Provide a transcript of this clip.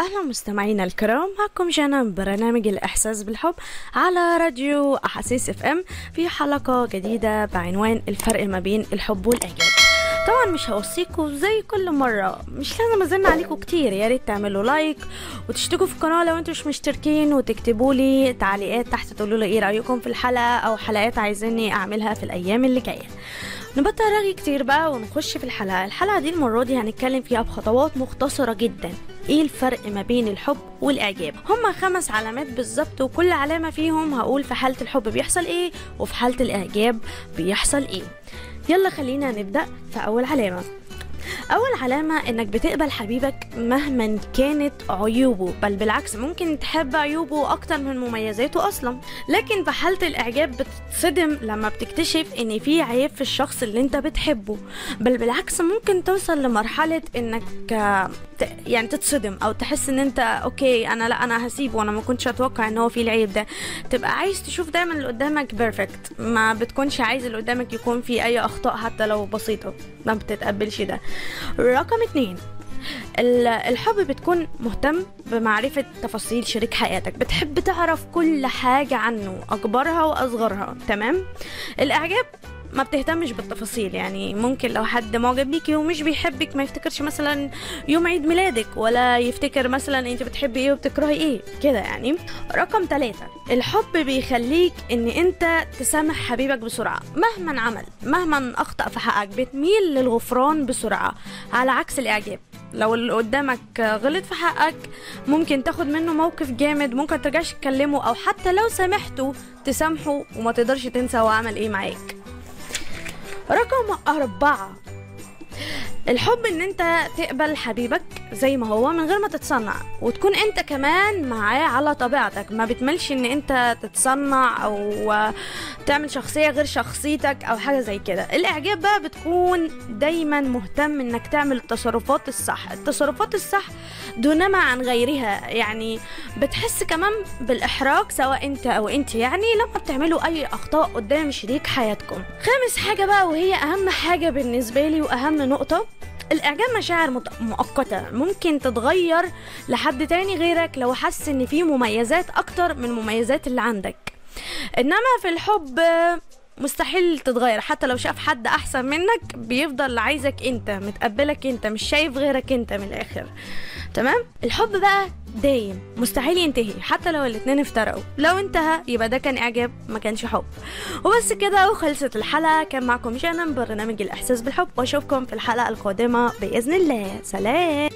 أهلا مستمعينا الكرام معكم من برنامج الإحساس بالحب على راديو أحاسيس FM في حلقة جديدة بعنوان الفرق ما بين الحب والإعجاب طبعا مش هوصيكوا زي كل مرة مش لازم أزن عليكم كتير يا ريت تعملوا like وتشتركوا في القناة لو أنتوا مش مشتركين وتكتبوا لي تعليقات تحت تقولوا لي إيه رأيكم في الحلقة أو حلقات عايزيني أعملها في الأيام اللي جاية. نبطل رغي كتير بقى ونخش في الحلقة. الحلقة دي المرة دي هنتكلم فيها بخطوات مختصرة جدا. إيه الفرق ما بين الحب والإعجاب؟ هما خمس علامات بالظبط وكل علامة فيهم هقول في حالة الحب بيحصل إيه وفي حالة الإعجاب بيحصل إيه. يلا خلينا نبدأ في أول علامة. أول علامة إنك بتقبل حبيبك مهما كانت عيوبه بل بالعكس ممكن تحب عيوبه أكتر من مميزاته أصلا. لكن في حالة الإعجاب بتتصدم لما بتكتشف إن في عيب في الشخص اللي أنت بتحبه. بل بالعكس ممكن توصل آه، ت- يعني تتصدم أو تحس إن أنت okay أنا لأ أنا هسيبه وأنا ما كنتش أتوقع إن هو فيه العيب ده. تبقى عايز تشوف دايما اللي قدامك perfect ما بتكونش عايز اللي قدامك يكون فيه أي أخطاء حتى لو بسيطة. ما بتتقبلش ده. رقم اتنين ال- الحب بتكون مهتم بمعرفة تفاصيل شريك حياتك بتحب تعرف كل حاجة عنه أكبرها وأصغرها تمام؟ الإعجاب ما بتهتمش بالتفاصيل يعني ممكن لو حد معجب بيكي ومش بيحبك ما يفتكرش مثلا يوم عيد ميلادك ولا يفتكر مثلا أنت بتحبي إيه وبتكرهي إيه كده يعني. رقم ثلاثة الحب بيخليك إن أنت تسامح حبيبك بسرعة مهما عمل مهما أخطأ في حقك بتميل للغفران بسرعة على عكس الإعجاب. لو اللي قدامك غلط في حقك ممكن تاخد منه موقف جامد ممكن ترجعش تكلمه أو حتى لو سامحته تسامحه وما تقدرش تنسى هو عمل إيه معاك. رقم أربعة. الحب إن أنت تقبل حبيبك زي ما هو من غير ما تتصنع وتكون أنت كمان معاه على طبيعتك. ما بتملش إن أنت تتصنع أو تعمل شخصية غير شخصيتك أو حاجة زي كده. الإعجاب بقى بتكون دايما مهتم إنك تعمل التصرفات الصح. التصرفات الصح دونما عن غيرها. يعني بتحس كمان بالإحراج سواء أنت أو أنت يعني لما بتعملوا أي أخطاء قدام شريك حياتكم. خامس حاجة بقى وهي أهم حاجة بالنسبة لي وأهم نقطة الإعجاب مشاعر مؤقتة ممكن تتغير لحد تاني غيرك لو حس إن في مميزات أكتر من المميزات اللي عندك. إنما في الحب مستحيل تتغير حتى لو شاف حد أحسن منك بيفضل عايزك أنت متقبلك أنت مش شايف غيرك أنت من الآخر. تمام؟ الحب بقى دايم. مستحيل ينتهي حتى لو الاتنين افترقوا. لو انتهى يبقى ده كان إعجاب ما كانش حب. وبس كده وخلصت الحلقة. كان معكم جانا من برنامج الإحساس بالحب. وأشوفكم في الحلقة القادمة بإذن الله. سلام!